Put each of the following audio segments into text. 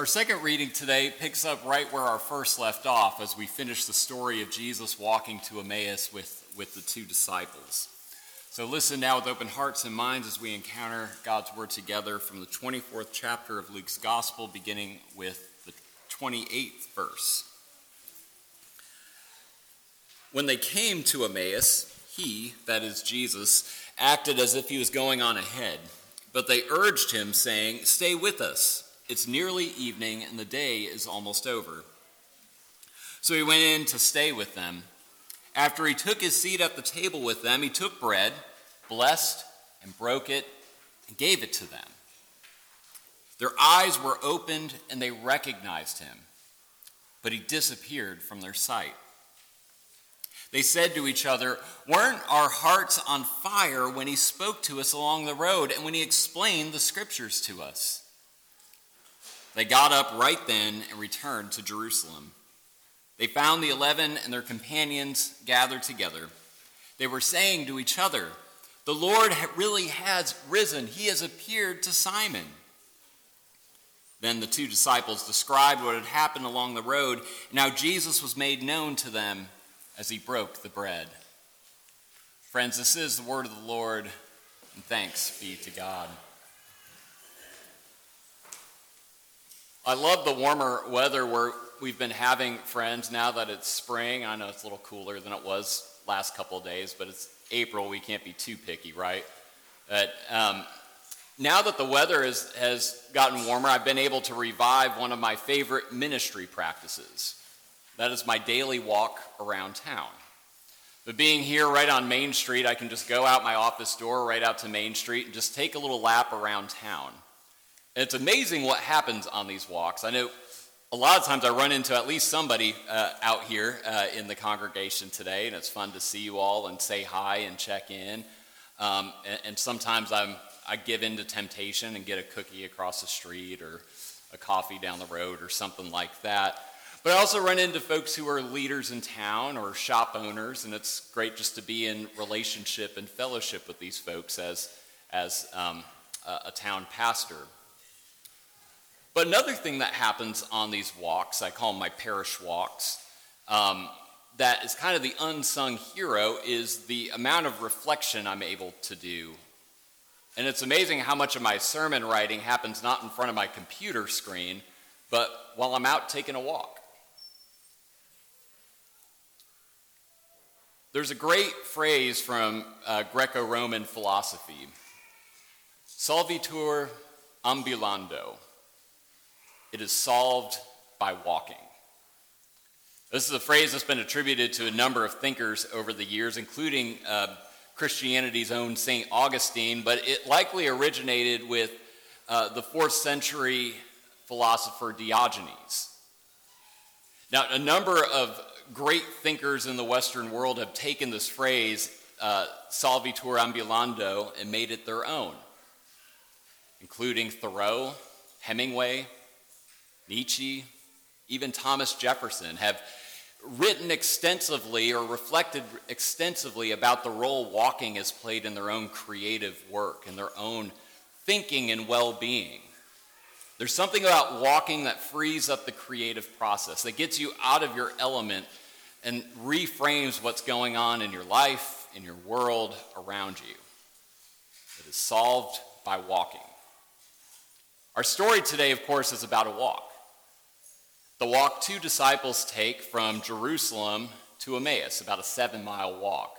Our second reading today picks up right where our first left off as we finish the story of Jesus walking to Emmaus with, with the two disciples. So listen now with open hearts and minds as we encounter God's word together from the 24th chapter of Luke's Gospel, beginning with the 28th verse. When they came to Emmaus, he, that is Jesus, acted as if he was going on ahead. But they urged him, saying, Stay with us. It's nearly evening, and the day is almost over. So he went in to stay with them. After he took his seat at the table with them, he took bread, blessed, and broke it, and gave it to them. Their eyes were opened, and they recognized him, but he disappeared from their sight. They said to each other, Weren't our hearts on fire when he spoke to us along the road and when he explained the scriptures to us? They got up right then and returned to Jerusalem. They found the eleven and their companions gathered together. They were saying to each other, The Lord really has risen. He has appeared to Simon. Then the two disciples described what had happened along the road and how Jesus was made known to them as he broke the bread. Friends, this is the word of the Lord, and thanks be to God. I love the warmer weather where we've been having, friends, now that it's spring. I know it's a little cooler than it was last couple of days, but it's April. We can't be too picky, right? But um, now that the weather is, has gotten warmer, I've been able to revive one of my favorite ministry practices. That is my daily walk around town. But being here right on Main Street, I can just go out my office door right out to Main Street and just take a little lap around town. And it's amazing what happens on these walks. I know a lot of times I run into at least somebody uh, out here uh, in the congregation today, and it's fun to see you all and say hi and check in. Um, and, and, sometimes I'm, I give in to temptation and get a cookie across the street or a coffee down the road or something like that. But I also run into folks who are leaders in town or shop owners, and it's great just to be in relationship and fellowship with these folks as, as um, a, a town pastor. But another thing that happens on these walks, I call them my parish walks, um, that is kind of the unsung hero is the amount of reflection I'm able to do. And it's amazing how much of my sermon writing happens not in front of my computer screen, but while I'm out taking a walk. There's a great phrase from uh, Greco Roman philosophy Solvitur ambulando. It is solved by walking. This is a phrase that's been attributed to a number of thinkers over the years, including uh, Christianity's own St. Augustine, but it likely originated with uh, the fourth century philosopher Diogenes. Now, a number of great thinkers in the Western world have taken this phrase, uh, solvitur ambulando, and made it their own, including Thoreau, Hemingway, Nietzsche, even Thomas Jefferson have written extensively or reflected extensively about the role walking has played in their own creative work and their own thinking and well being. There's something about walking that frees up the creative process, that gets you out of your element and reframes what's going on in your life, in your world, around you. It is solved by walking. Our story today, of course, is about a walk. The walk two disciples take from Jerusalem to Emmaus, about a seven mile walk.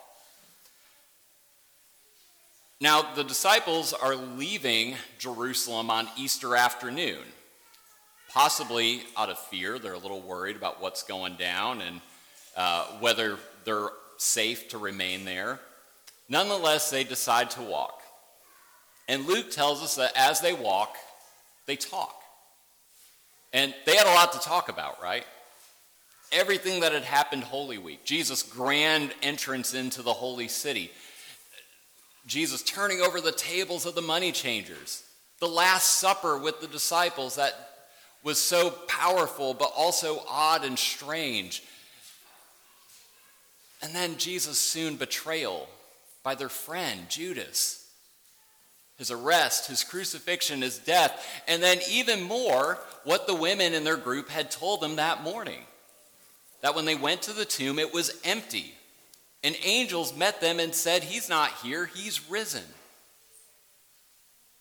Now, the disciples are leaving Jerusalem on Easter afternoon, possibly out of fear. They're a little worried about what's going down and uh, whether they're safe to remain there. Nonetheless, they decide to walk. And Luke tells us that as they walk, they talk. And they had a lot to talk about, right? Everything that had happened Holy Week, Jesus' grand entrance into the holy city, Jesus turning over the tables of the money changers, the Last Supper with the disciples that was so powerful but also odd and strange. And then Jesus' soon betrayal by their friend Judas. His arrest, his crucifixion, his death, and then even more, what the women in their group had told them that morning. That when they went to the tomb, it was empty. And angels met them and said, He's not here, he's risen.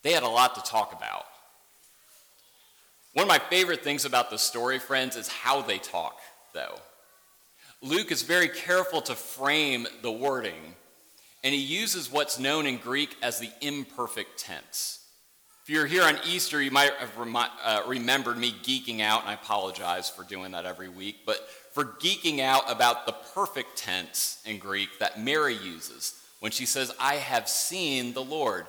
They had a lot to talk about. One of my favorite things about the story, friends, is how they talk, though. Luke is very careful to frame the wording, and he uses what's known in Greek as the imperfect tense. If you're here on Easter, you might have remi- uh, remembered me geeking out, and I apologize for doing that every week, but for geeking out about the perfect tense in Greek that Mary uses when she says, I have seen the Lord.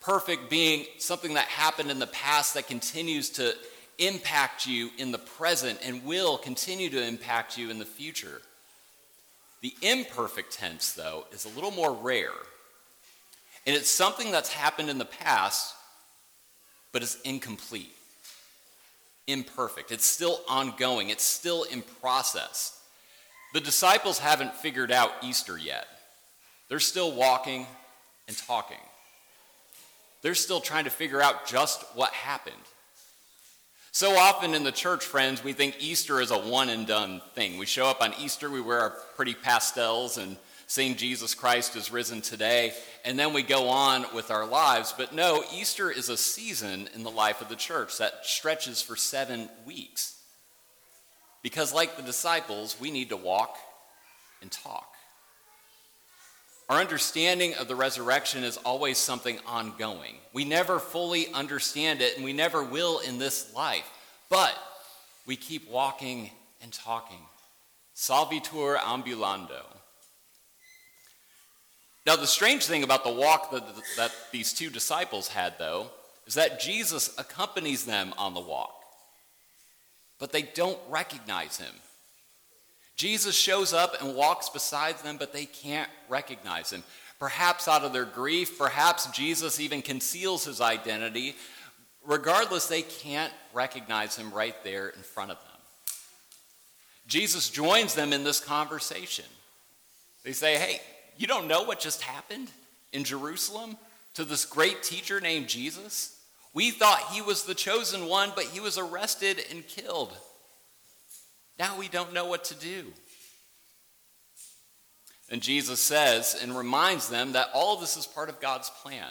Perfect being something that happened in the past that continues to impact you in the present and will continue to impact you in the future. The imperfect tense, though, is a little more rare. And it's something that's happened in the past, but is incomplete, imperfect. It's still ongoing, it's still in process. The disciples haven't figured out Easter yet. They're still walking and talking. They're still trying to figure out just what happened. So often in the church, friends, we think Easter is a one and done thing. We show up on Easter, we wear our pretty pastels and sing Jesus Christ is risen today, and then we go on with our lives. But no, Easter is a season in the life of the church that stretches for seven weeks. Because, like the disciples, we need to walk and talk. Our understanding of the resurrection is always something ongoing. We never fully understand it, and we never will in this life. But we keep walking and talking. Solvitur ambulando. Now, the strange thing about the walk that, that these two disciples had, though, is that Jesus accompanies them on the walk, but they don't recognize him. Jesus shows up and walks beside them, but they can't recognize him. Perhaps out of their grief, perhaps Jesus even conceals his identity. Regardless, they can't recognize him right there in front of them. Jesus joins them in this conversation. They say, Hey, you don't know what just happened in Jerusalem to this great teacher named Jesus? We thought he was the chosen one, but he was arrested and killed. Now we don't know what to do. And Jesus says and reminds them that all of this is part of God's plan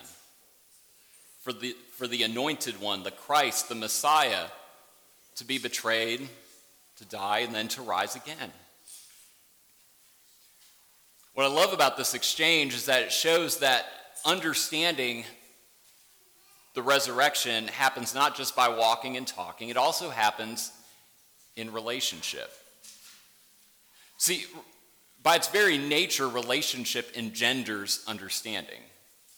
for the, for the anointed one, the Christ, the Messiah, to be betrayed, to die, and then to rise again. What I love about this exchange is that it shows that understanding the resurrection happens not just by walking and talking, it also happens in relationship. See, by its very nature, relationship engenders understanding.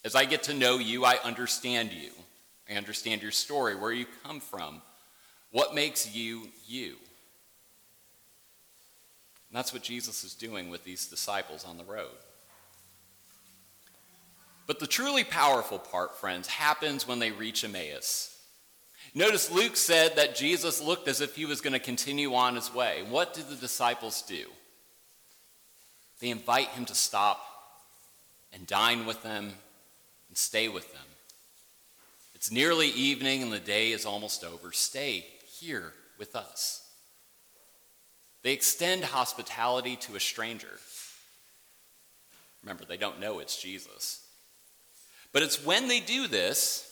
As I get to know you, I understand you. I understand your story, where you come from, what makes you you. And that's what Jesus is doing with these disciples on the road. But the truly powerful part, friends, happens when they reach Emmaus. Notice Luke said that Jesus looked as if he was going to continue on his way. What did the disciples do? They invite him to stop and dine with them and stay with them. It's nearly evening and the day is almost over. Stay here with us. They extend hospitality to a stranger. Remember, they don't know it's Jesus. But it's when they do this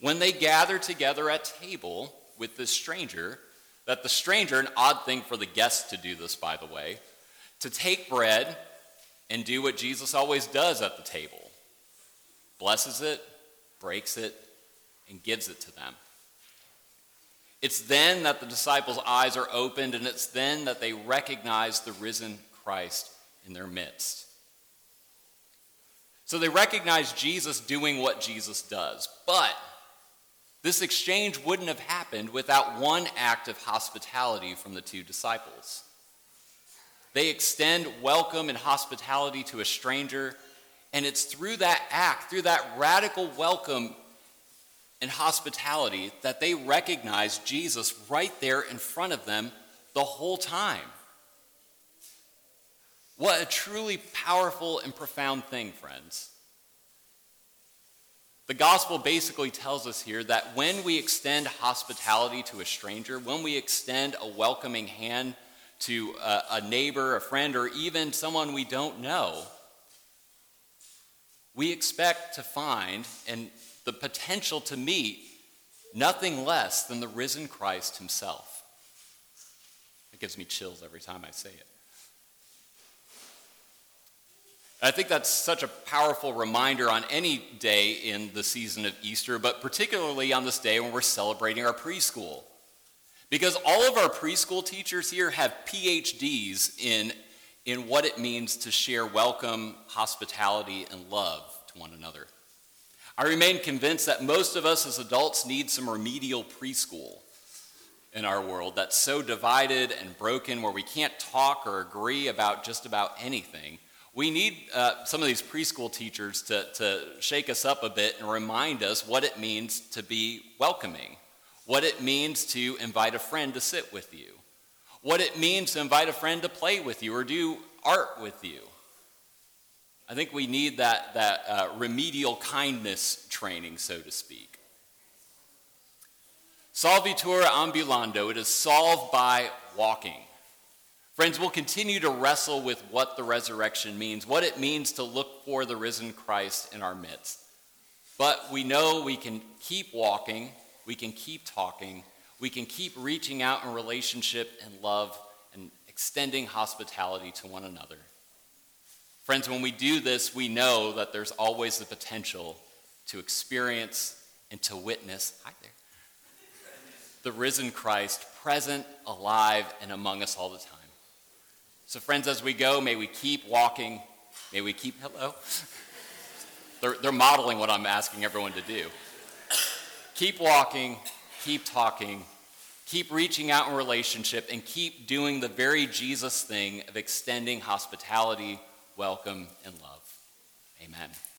when they gather together at table with this stranger, that the stranger, an odd thing for the guests to do this, by the way, to take bread and do what Jesus always does at the table blesses it, breaks it, and gives it to them. It's then that the disciples' eyes are opened, and it's then that they recognize the risen Christ in their midst. So they recognize Jesus doing what Jesus does, but this exchange wouldn't have happened without one act of hospitality from the two disciples. They extend welcome and hospitality to a stranger, and it's through that act, through that radical welcome and hospitality, that they recognize Jesus right there in front of them the whole time. What a truly powerful and profound thing, friends. The gospel basically tells us here that when we extend hospitality to a stranger, when we extend a welcoming hand to a, a neighbor, a friend, or even someone we don't know, we expect to find and the potential to meet nothing less than the risen Christ himself. It gives me chills every time I say it. I think that's such a powerful reminder on any day in the season of Easter, but particularly on this day when we're celebrating our preschool. Because all of our preschool teachers here have PhDs in, in what it means to share welcome, hospitality, and love to one another. I remain convinced that most of us as adults need some remedial preschool in our world that's so divided and broken where we can't talk or agree about just about anything. We need uh, some of these preschool teachers to, to shake us up a bit and remind us what it means to be welcoming, what it means to invite a friend to sit with you, what it means to invite a friend to play with you or do art with you. I think we need that, that uh, remedial kindness training, so to speak. Solvitur ambulando, it is solved by walking. Friends, we'll continue to wrestle with what the resurrection means, what it means to look for the risen Christ in our midst. But we know we can keep walking, we can keep talking, we can keep reaching out in relationship and love and extending hospitality to one another. Friends, when we do this, we know that there's always the potential to experience and to witness, hi there, the risen Christ present, alive, and among us all the time. So, friends, as we go, may we keep walking. May we keep, hello? they're, they're modeling what I'm asking everyone to do. Keep walking, keep talking, keep reaching out in relationship, and keep doing the very Jesus thing of extending hospitality welcome, and love. Amen.